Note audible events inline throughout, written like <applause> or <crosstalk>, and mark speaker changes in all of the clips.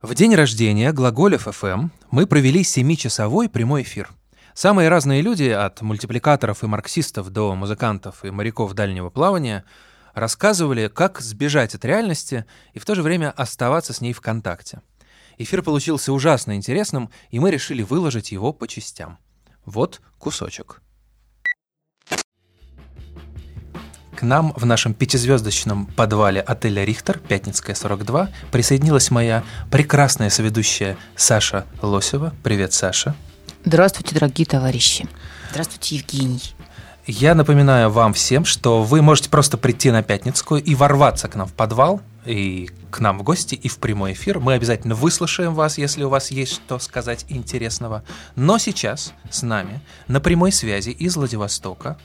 Speaker 1: В день рождения Глаголев ФМ мы провели семичасовой прямой эфир. Самые разные люди, от мультипликаторов и марксистов до музыкантов и моряков дальнего плавания, рассказывали, как сбежать от реальности и в то же время оставаться с ней в контакте. Эфир получился ужасно интересным, и мы решили выложить его по частям. Вот кусочек. К нам в нашем пятизвездочном подвале отеля «Рихтер», Пятницкая, 42, присоединилась моя прекрасная соведущая Саша Лосева. Привет, Саша.
Speaker 2: Здравствуйте, дорогие товарищи. Здравствуйте, Евгений.
Speaker 1: Я напоминаю вам всем, что вы можете просто прийти на Пятницкую и ворваться к нам в подвал, и к нам в гости, и в прямой эфир. Мы обязательно выслушаем вас, если у вас есть что сказать интересного. Но сейчас с нами на прямой связи из Владивостока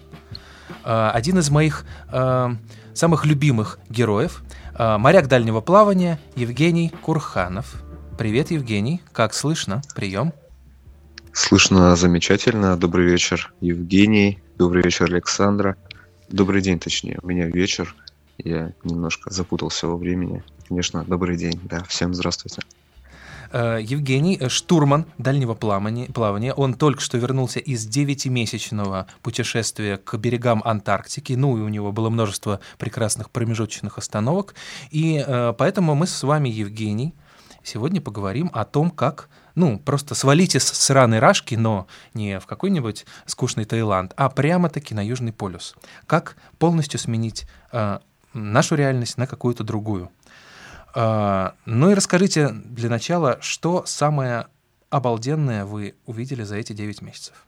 Speaker 1: один из моих э, самых любимых героев, э, моряк дальнего плавания Евгений Курханов. Привет, Евгений. Как слышно? Прием.
Speaker 3: Слышно замечательно. Добрый вечер, Евгений. Добрый вечер, Александра. Добрый день, точнее. У меня вечер. Я немножко запутался во времени. Конечно, добрый день. Да, всем здравствуйте.
Speaker 1: Э, Евгений, э, штурман дальнего плавания. Он только что вернулся из девятимесячного путешествия к берегам Антарктики. Ну, и у него было множество прекрасных промежуточных остановок. И э, поэтому мы с вами, Евгений, сегодня поговорим о том, как ну, просто свалите с сраной рашки, но не в какой-нибудь скучный Таиланд, а прямо-таки на Южный полюс. Как полностью сменить э, нашу реальность на какую-то другую. А, ну и расскажите для начала, что самое обалденное вы увидели за эти 9 месяцев?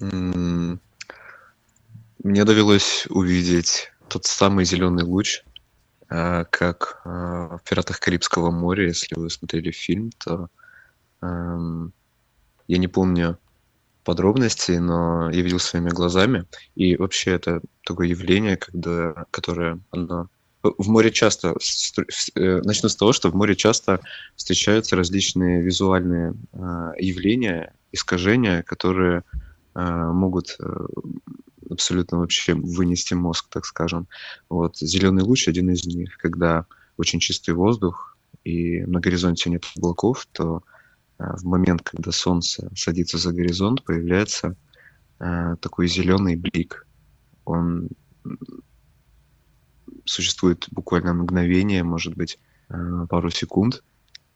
Speaker 3: Мне довелось увидеть тот самый зеленый луч, а, как а, в «Пиратах Карибского моря», если вы смотрели фильм, то я не помню подробностей, но я видел своими глазами. И вообще это такое явление, когда, которое оно в море часто, э, начну с того, что в море часто встречаются различные визуальные а, явления, искажения, которые а, могут э, абсолютно вообще вынести мозг, так скажем. Вот зеленый луч один из них, когда очень чистый воздух и на горизонте нет облаков, то а, в момент, когда солнце садится за горизонт, появляется такой зеленый блик. Он существует буквально мгновение, может быть, э, пару секунд,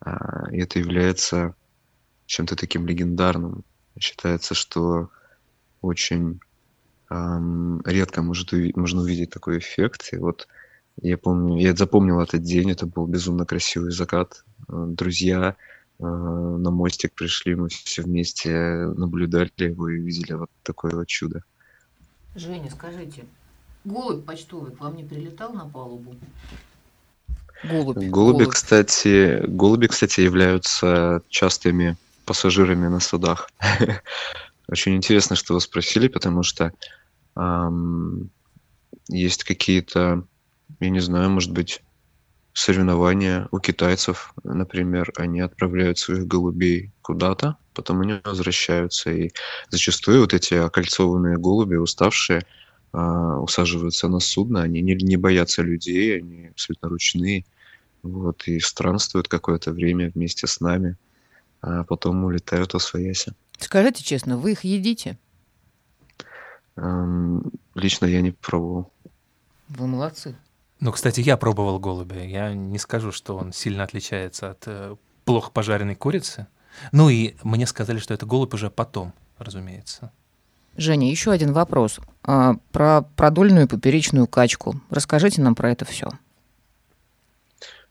Speaker 3: а, и это является чем-то таким легендарным. Считается, что очень эм, редко может уви- можно увидеть такой эффект. И вот я помню, я запомнил этот день, это был безумно красивый закат. Э, друзья э, на мостик пришли, мы все вместе наблюдали его и видели вот такое вот чудо.
Speaker 2: Женя, скажите, Голубь почтовый к вам не прилетал на палубу?
Speaker 3: Голубь. Голуби, голубь. кстати, голуби, кстати, являются частыми пассажирами на судах. <laughs> Очень интересно, что вы спросили, потому что эм, есть какие-то, я не знаю, может быть, соревнования у китайцев, например, они отправляют своих голубей куда-то, потом они возвращаются, и зачастую вот эти окольцованные голуби, уставшие, усаживаются на судно, они не, не боятся людей, они абсолютно ручные, вот, и странствуют какое-то время вместе с нами, а потом улетают в Освояси.
Speaker 2: Скажите честно, вы их едите?
Speaker 3: Эм, лично я не пробовал.
Speaker 2: Вы молодцы.
Speaker 1: Ну, кстати, я пробовал голубя. Я не скажу, что он сильно отличается от э, плохо пожаренной курицы. Ну и мне сказали, что это голубь уже потом, разумеется.
Speaker 2: Женя, еще один вопрос. А, про продольную поперечную качку. Расскажите нам про это все.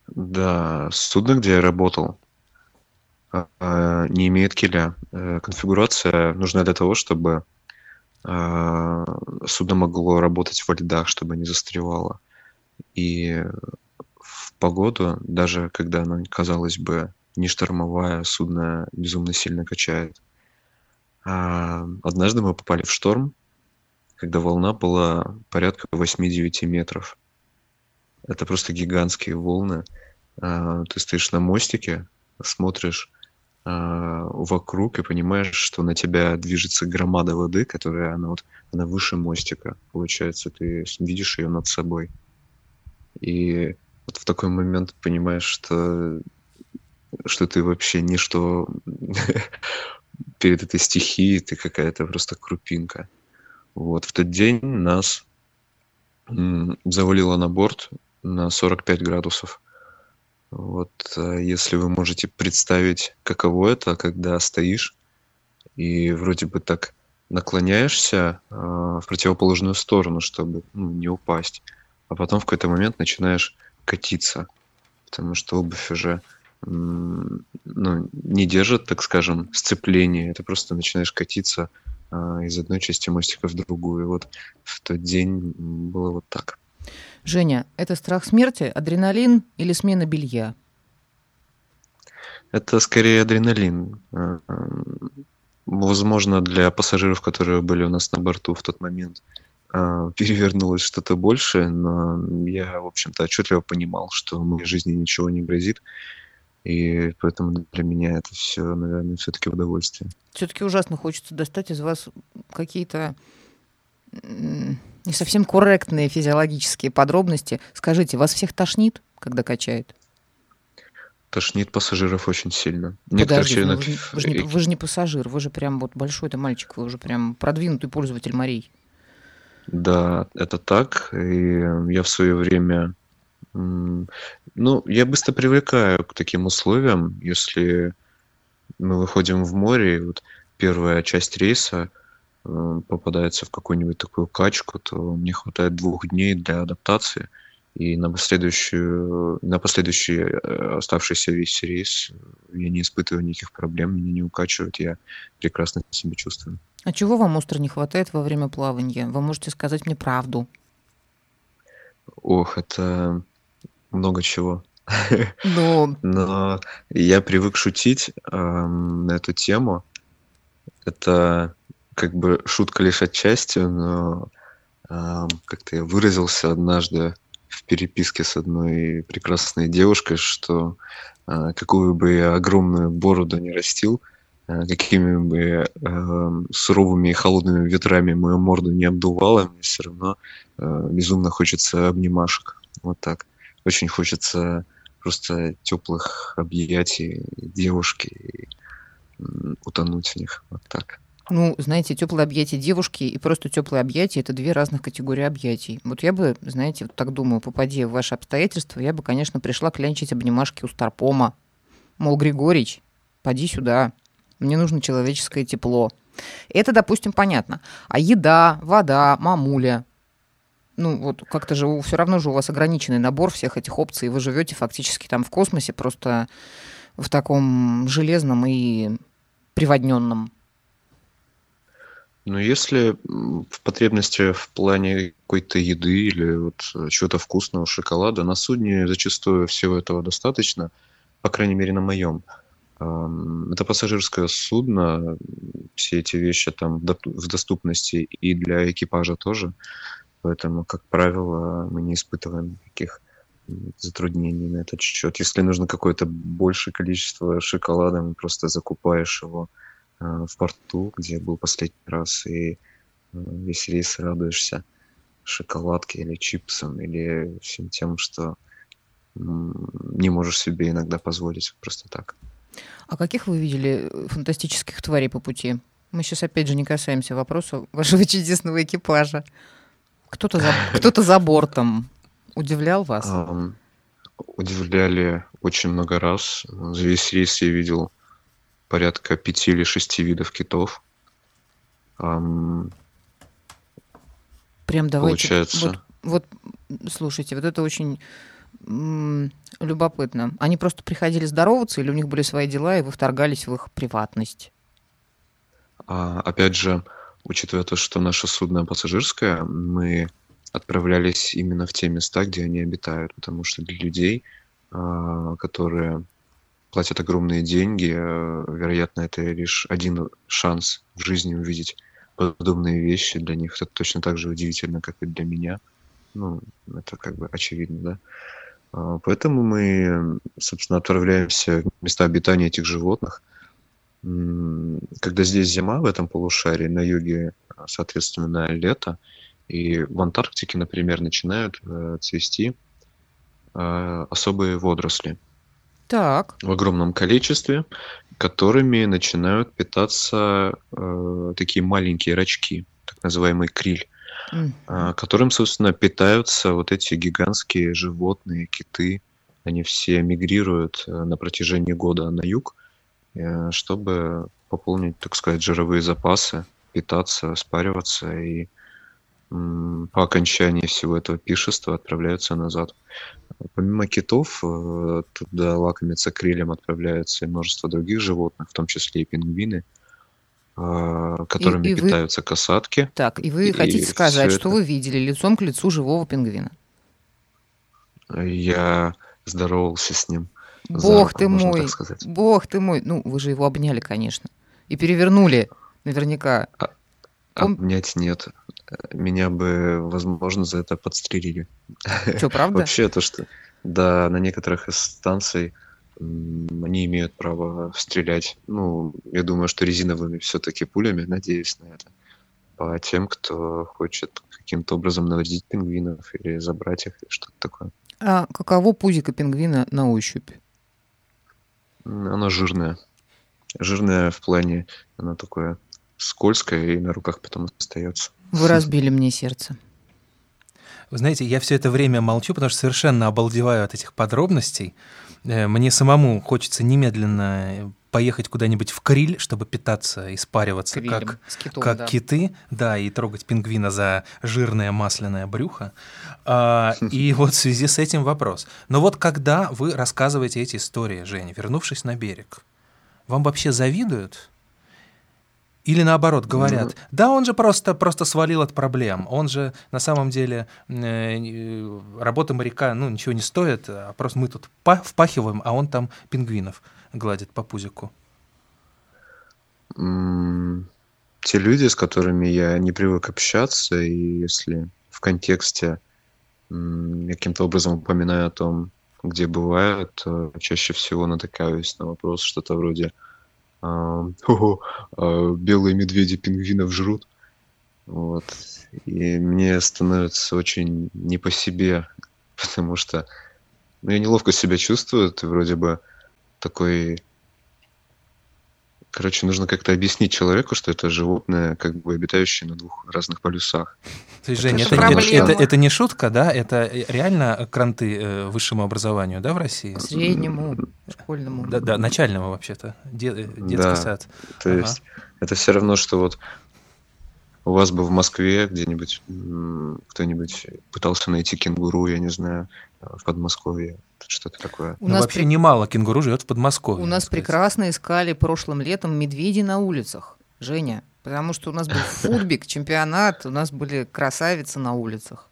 Speaker 3: Да, судно, где я работал, а, а, не имеет киля. Э, конфигурация нужна для того, чтобы судно могло работать во льдах, чтобы не застревало. И в погоду, даже когда она, казалось бы, не штормовая, судно безумно сильно качает. А, однажды мы попали в шторм, когда волна была порядка 8-9 метров. Это просто гигантские волны. А, ты стоишь на мостике, смотришь а, вокруг и понимаешь, что на тебя движется громада воды, которая она вот она выше мостика. Получается, ты видишь ее над собой. И вот в такой момент понимаешь, что, что ты вообще ничто <laughs> перед этой стихией, ты какая-то просто крупинка. Вот, в тот день нас завалило на борт на 45 градусов. Вот, а если вы можете представить, каково это, когда стоишь и вроде бы так наклоняешься э, в противоположную сторону, чтобы ну, не упасть, а потом в какой-то момент начинаешь катиться, потому что обувь уже не держит, так скажем, сцепление, ты просто начинаешь катиться э, из одной части мостика в другую. И вот в тот день было вот так.
Speaker 2: Женя, это страх смерти, адреналин или смена белья?
Speaker 3: Это скорее адреналин. Э, возможно, для пассажиров, которые были у нас на борту в тот момент, э, перевернулось что-то большее, но я, в общем-то, отчетливо понимал, что в моей жизни ничего не грозит. И поэтому для меня это все, наверное, все-таки удовольствие.
Speaker 2: Все-таки ужасно хочется достать из вас какие-то не совсем корректные физиологические подробности. Скажите, вас всех тошнит, когда качает?
Speaker 3: Тошнит пассажиров очень сильно.
Speaker 2: Подождите, членов... вы, же, вы, же не, вы же не пассажир, вы же прям вот большой-то мальчик, вы уже прям продвинутый пользователь морей.
Speaker 3: Да, это так. И я в свое время... Ну, я быстро привыкаю к таким условиям, если мы выходим в море, и вот первая часть рейса – Э, попадается в какую-нибудь такую качку, то мне хватает двух дней для адаптации. И на последующую, на последующий э, оставшийся весь рейс я не испытываю никаких проблем, меня не укачивают, я прекрасно себя чувствую.
Speaker 2: А чего вам остро не хватает во время плавания? Вы можете сказать мне правду.
Speaker 3: Ох, это много чего. Но, <laughs> Но я привык шутить э, на эту тему. Это как бы шутка лишь отчасти, но э, как-то я выразился однажды в переписке с одной прекрасной девушкой, что э, какую бы я огромную бороду не растил, э, какими бы э, суровыми и холодными ветрами мою морду не обдувало, мне все равно э, безумно хочется обнимашек. Вот так. Очень хочется просто теплых объятий девушки и утонуть в них. Вот так.
Speaker 2: Ну, знаете, теплые объятия девушки и просто теплые объятия это две разных категории объятий. Вот я бы, знаете, вот так думаю, попадя в ваши обстоятельства, я бы, конечно, пришла клянчить обнимашки у Старпома. Мол, Григорич, поди сюда, мне нужно человеческое тепло. Это, допустим, понятно. А еда, вода, мамуля, ну вот как-то же все равно же у вас ограниченный набор всех этих опций, вы живете фактически там в космосе, просто в таком железном и приводненном
Speaker 3: ну, если в потребности в плане какой-то еды или вот чего-то вкусного, шоколада, на судне зачастую всего этого достаточно, по крайней мере, на моем. Это пассажирское судно, все эти вещи там в доступности и для экипажа тоже. Поэтому, как правило, мы не испытываем никаких затруднений на этот счет. Если нужно какое-то большее количество шоколада, мы просто закупаешь его Э, в порту, где был последний раз, и э, весь рейс радуешься шоколадке или чипсам, или всем тем, что не можешь себе иногда позволить просто так.
Speaker 2: А каких вы видели э, фантастических тварей по пути? Мы сейчас опять же не касаемся вопроса вашего чудесного экипажа. Кто-то за, кто за бортом удивлял вас? Um,
Speaker 3: удивляли очень много раз. За весь рейс я видел порядка пяти или шести видов китов.
Speaker 2: Прям давайте. Получается. Вот, вот, слушайте, вот это очень любопытно. Они просто приходили здороваться, или у них были свои дела, и вы вторгались в их приватность?
Speaker 3: А, опять же, учитывая то, что наше судно пассажирское, мы отправлялись именно в те места, где они обитают, потому что для людей, а, которые платят огромные деньги. Э, вероятно, это лишь один шанс в жизни увидеть подобные вещи. Для них это точно так же удивительно, как и для меня. Ну, это как бы очевидно, да. А, поэтому мы, собственно, отправляемся в места обитания этих животных. Когда здесь зима в этом полушарии, на юге, соответственно, лето, и в Антарктике, например, начинают э, цвести э, особые водоросли.
Speaker 2: Так.
Speaker 3: В огромном количестве, которыми начинают питаться э, такие маленькие рачки, так называемый криль, mm. которым, собственно, питаются вот эти гигантские животные, киты. Они все мигрируют э, на протяжении года на юг, э, чтобы пополнить, так сказать, жировые запасы, питаться, спариваться и по окончании всего этого пишества отправляются назад. Помимо китов, э, туда лакомиться крыльям отправляются и множество других животных, в том числе и пингвины, а, которыми и, и питаются вы... касатки.
Speaker 2: Так, и вы и хотите сказать, что это... вы видели лицом к лицу живого пингвина?
Speaker 3: Я здоровался с ним.
Speaker 2: Бог руку, ты мой, бог ты мой. Ну, вы же его обняли, конечно. И перевернули, наверняка. А,
Speaker 3: обнять нет меня бы, возможно, за это подстрелили.
Speaker 2: Что, правда?
Speaker 3: Вообще то, что да, на некоторых из станций они имеют право стрелять. Ну, я думаю, что резиновыми все-таки пулями, надеюсь на это. По тем, кто хочет каким-то образом навредить пингвинов или забрать их, или что-то такое.
Speaker 2: А каково пузико пингвина на ощупь?
Speaker 3: Оно жирное. Жирное в плане, оно такое скользкое и на руках потом остается.
Speaker 2: Вы разбили мне сердце.
Speaker 1: Вы знаете, я все это время молчу, потому что совершенно обалдеваю от этих подробностей. Э, мне самому хочется немедленно поехать куда-нибудь в Криль, чтобы питаться и спариваться, Крилем, как, китом, как да. киты, да, и трогать пингвина за жирное масляное брюхо. А, <laughs> и вот в связи с этим вопрос. Но вот когда вы рассказываете эти истории, Женя, вернувшись на берег, вам вообще завидуют? Или наоборот говорят, ну, да он же просто, просто свалил от проблем, он же на самом деле э, работа моряка ну, ничего не стоит, а просто мы тут впахиваем, а он там пингвинов гладит по пузику.
Speaker 3: Те люди, с которыми я не привык общаться, и если в контексте каким-то образом упоминаю о том, где бывают, то чаще всего натыкаюсь на вопрос что-то вроде – <laughs> белые медведи пингвинов жрут. Вот. И мне становится очень не по себе, <laughs> потому что ну, я неловко себя чувствую, ты вроде бы такой Короче, нужно как-то объяснить человеку, что это животное, как бы обитающее на двух разных полюсах.
Speaker 1: То есть, Женя, это, это, это, это не шутка, да? Это реально кранты э, высшему образованию, да, в России?
Speaker 2: Среднему, школьному.
Speaker 1: Да, да начальному вообще-то, Де, детский да, сад.
Speaker 3: То ага. есть это все равно, что вот у вас бы в Москве где-нибудь кто-нибудь пытался найти кенгуру, я не знаю, в Подмосковье, что-то такое.
Speaker 1: У ну, нас вообще при... немало кенгуру живет в Подмосковье.
Speaker 2: У нас прекрасно искали прошлым летом медведи на улицах, Женя, потому что у нас был <laughs> футбик, чемпионат, у нас были красавицы на улицах.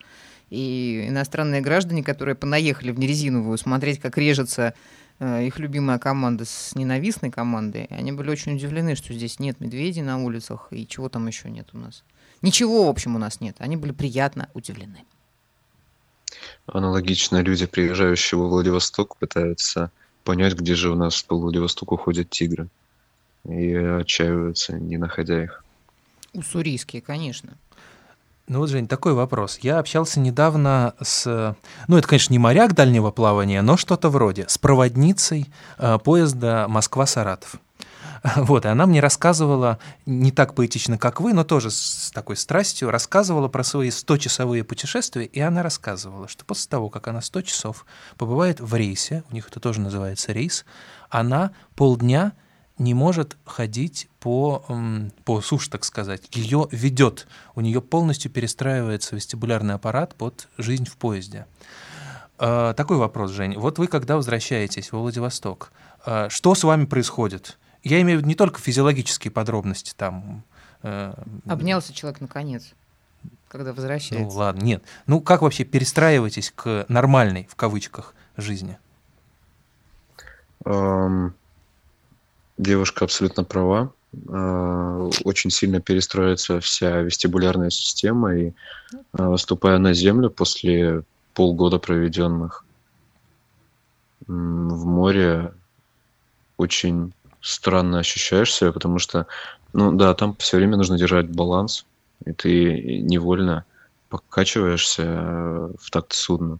Speaker 2: И иностранные граждане, которые понаехали в нерезиновую смотреть, как режется э, их любимая команда с ненавистной командой, они были очень удивлены, что здесь нет медведей на улицах и чего там еще нет у нас. Ничего, в общем, у нас нет. Они были приятно удивлены.
Speaker 3: Аналогично люди, приезжающие во Владивосток, пытаются понять, где же у нас по Владивостоку ходят тигры. И отчаиваются, не находя их.
Speaker 2: Уссурийские, конечно.
Speaker 1: Ну вот, Жень, такой вопрос. Я общался недавно с, ну это, конечно, не моряк дальнего плавания, но что-то вроде, с проводницей э, поезда Москва-Саратов. <laughs> Вот, и она мне рассказывала, не так поэтично, как вы, но тоже с такой страстью, рассказывала про свои 100-часовые путешествия, и она рассказывала, что после того, как она 100 часов побывает в рейсе, у них это тоже называется рейс, она полдня не может ходить по, по суше, так сказать. Ее ведет, у нее полностью перестраивается вестибулярный аппарат под жизнь в поезде. А, такой вопрос, Жень. Вот вы, когда возвращаетесь во Владивосток, а, что с вами происходит? Я имею в виду не только физиологические подробности там.
Speaker 2: Э, Обнялся человек наконец, когда возвращается.
Speaker 1: Ну ладно, нет. Ну как вообще перестраиваетесь к нормальной, в кавычках, жизни?
Speaker 3: Девушка абсолютно права. Uh, очень сильно перестроится вся вестибулярная система, и uh, ступая на Землю после полгода проведенных в море, очень странно ощущаешь себя, потому что, ну да, там все время нужно держать баланс, и ты невольно покачиваешься э, в такт судна.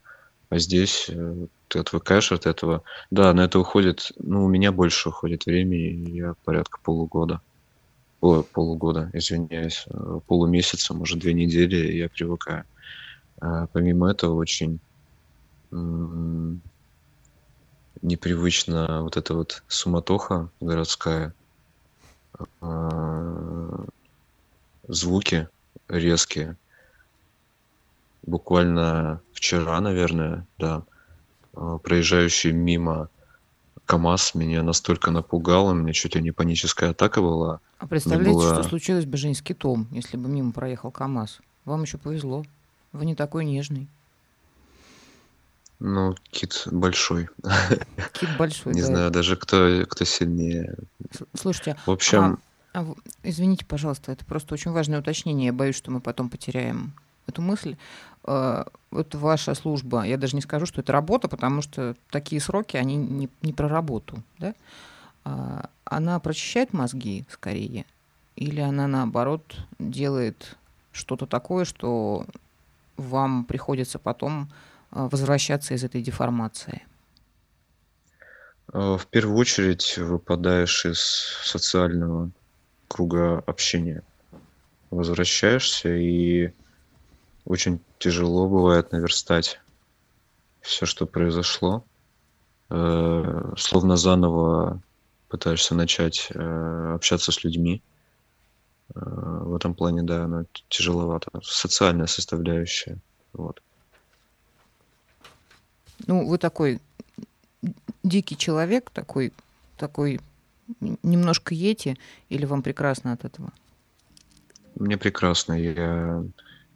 Speaker 3: А здесь э, ты отвыкаешь от этого. Да, на это уходит, ну, у меня больше уходит времени, я порядка полугода. О, полугода, извиняюсь, э, полумесяца, может, две недели, я привыкаю. А помимо этого, очень непривычно вот эта вот суматоха городская, а, звуки резкие. Буквально вчера, наверное, да, а, проезжающий мимо КАМАЗ меня настолько напугал, у меня чуть ли не паническая атака была.
Speaker 2: А представляете, было... что случилось бы Жень с китом, если бы мимо проехал КАМАЗ? Вам еще повезло. Вы не такой нежный.
Speaker 3: Ну, кит большой. <laughs>
Speaker 2: Кит большой,
Speaker 3: Не
Speaker 2: да.
Speaker 3: знаю даже, кто, кто сильнее.
Speaker 2: Слушайте,
Speaker 3: в общем...
Speaker 2: А, а, извините, пожалуйста, это просто очень важное уточнение. Я боюсь, что мы потом потеряем эту мысль. А, вот ваша служба, я даже не скажу, что это работа, потому что такие сроки, они не, не про работу, да? Она прочищает мозги скорее? Или она, наоборот, делает что-то такое, что вам приходится потом возвращаться из этой деформации?
Speaker 3: А, в первую очередь выпадаешь из социального круга общения. Возвращаешься, и очень тяжело бывает наверстать все, что произошло. Э, словно заново пытаешься начать э, общаться с людьми. Э, в этом плане, да, оно тяжеловато. Социальная составляющая. Вот.
Speaker 2: Ну, вы такой дикий человек, такой, такой немножко ети, или вам прекрасно от этого?
Speaker 3: Мне прекрасно. Я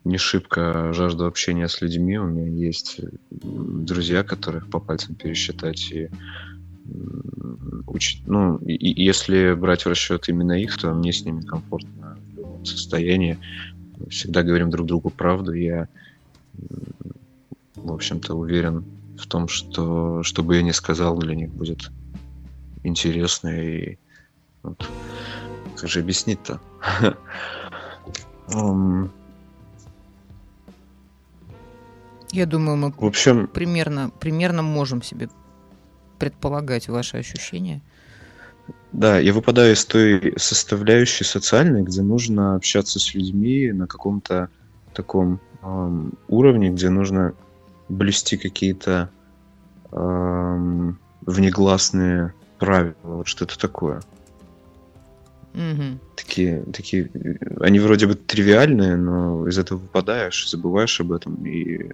Speaker 3: не шибко жажду общения с людьми. У меня есть друзья, которых по пальцам пересчитать. И, уч... ну, и, если брать в расчет именно их, то мне с ними комфортно в любом состоянии. Всегда говорим друг другу правду. Я, в общем-то, уверен в том, что что бы я ни сказал, для них будет интересно и вот, как же объяснить-то? <laughs>
Speaker 2: Я думаю, мы
Speaker 3: в общем,
Speaker 2: примерно, примерно можем себе предполагать ваши ощущения.
Speaker 3: Да, я выпадаю из той составляющей социальной, где нужно общаться с людьми на каком-то таком эм, уровне, где нужно блюсти какие-то эм, внегласные правила, вот что-то такое.
Speaker 2: Угу.
Speaker 3: Такие, такие, они вроде бы тривиальные, но из этого выпадаешь, забываешь об этом и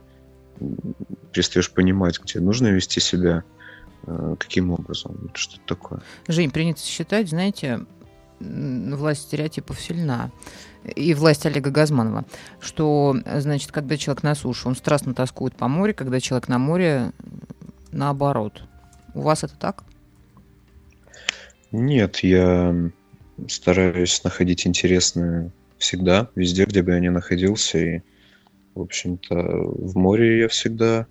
Speaker 3: перестаешь понимать, где нужно вести себя, э, каким образом, что-то такое.
Speaker 2: Жень, принято считать, знаете, власть стереотипов сильна и власть Олега Газманова, что, значит, когда человек на суше, он страстно тоскует по морю, когда человек на море, наоборот. У вас это так?
Speaker 3: Нет, я стараюсь находить интересное всегда, везде, где бы я ни находился. И, в общем-то, в море я всегда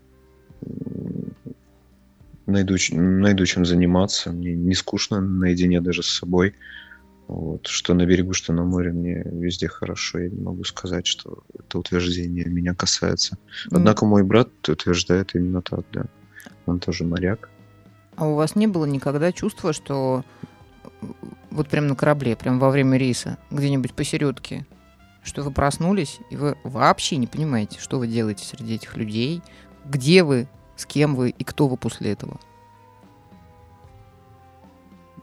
Speaker 3: найду, найду чем заниматься. Мне не скучно наедине даже с собой. Вот. Что на берегу, что на море, мне везде хорошо. Я не могу сказать, что это утверждение меня касается. Однако мой брат утверждает именно так, да. Он тоже моряк.
Speaker 2: А у вас не было никогда чувства, что вот прям на корабле, прям во время рейса, где-нибудь посередке, что вы проснулись, и вы вообще не понимаете, что вы делаете среди этих людей, где вы, с кем вы и кто вы после этого?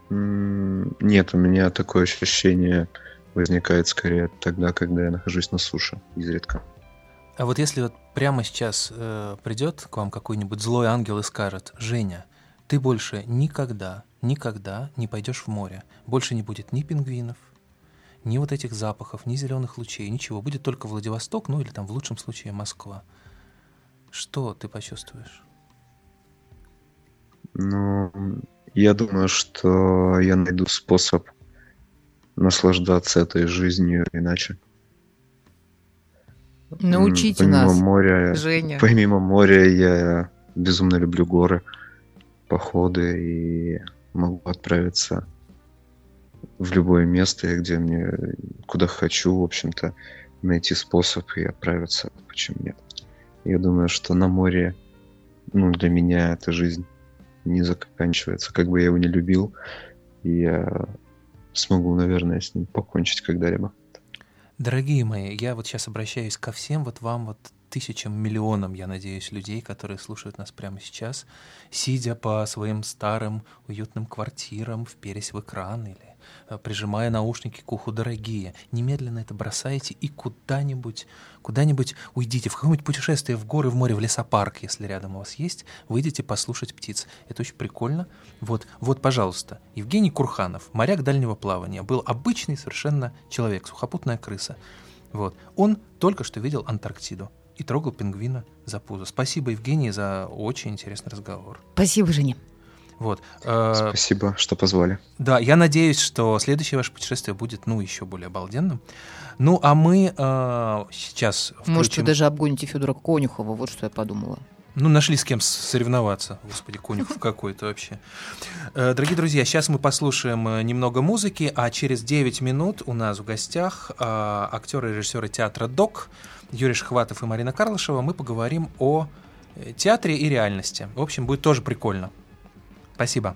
Speaker 3: Нет, у меня такое ощущение возникает скорее тогда, когда я нахожусь на суше, изредка.
Speaker 1: А вот если вот прямо сейчас э, придет к вам какой-нибудь злой ангел и скажет, Женя, ты больше никогда, никогда не пойдешь в море, больше не будет ни пингвинов, ни вот этих запахов, ни зеленых лучей, ничего, будет только Владивосток, ну или там в лучшем случае Москва. Что ты почувствуешь?
Speaker 3: Ну, я думаю, что я найду способ наслаждаться этой жизнью иначе.
Speaker 2: Научите
Speaker 3: помимо
Speaker 2: нас,
Speaker 3: моря,
Speaker 2: Женя.
Speaker 3: Помимо моря я безумно люблю горы, походы и могу отправиться в любое место, где мне куда хочу, в общем-то, найти способ и отправиться, почему нет. Я думаю, что на море ну, для меня эта жизнь не заканчивается. Как бы я его не любил, я смогу, наверное, с ним покончить когда-либо.
Speaker 1: Дорогие мои, я вот сейчас обращаюсь ко всем вот вам, вот тысячам, миллионам, я надеюсь, людей, которые слушают нас прямо сейчас, сидя по своим старым уютным квартирам, вперясь в экран или прижимая наушники к уху, дорогие, немедленно это бросайте и куда-нибудь, куда-нибудь уйдите, в какое-нибудь путешествие в горы, в море, в лесопарк, если рядом у вас есть, выйдите послушать птиц. Это очень прикольно. Вот, вот, пожалуйста, Евгений Курханов, моряк дальнего плавания, был обычный совершенно человек, сухопутная крыса. Вот. Он только что видел Антарктиду и трогал пингвина за пузо. Спасибо, Евгений, за очень интересный разговор.
Speaker 2: Спасибо, Женя.
Speaker 1: Вот.
Speaker 3: Э, Спасибо, что позвали.
Speaker 1: Да, я надеюсь, что следующее ваше путешествие будет, ну, еще более обалденным. Ну, а мы э, сейчас
Speaker 2: включим... Может, вы даже обгоните Федора Конюхова, вот что я подумала.
Speaker 1: Ну, нашли с кем соревноваться. Господи, Конюхов какой-то вообще. Э, дорогие друзья, сейчас мы послушаем э, немного музыки, а через 9 минут у нас в гостях актеры и режиссеры театра «Док» Юрий Шхватов и Марина Карлышева. Мы поговорим о театре и реальности. В общем, будет тоже прикольно. Спасибо.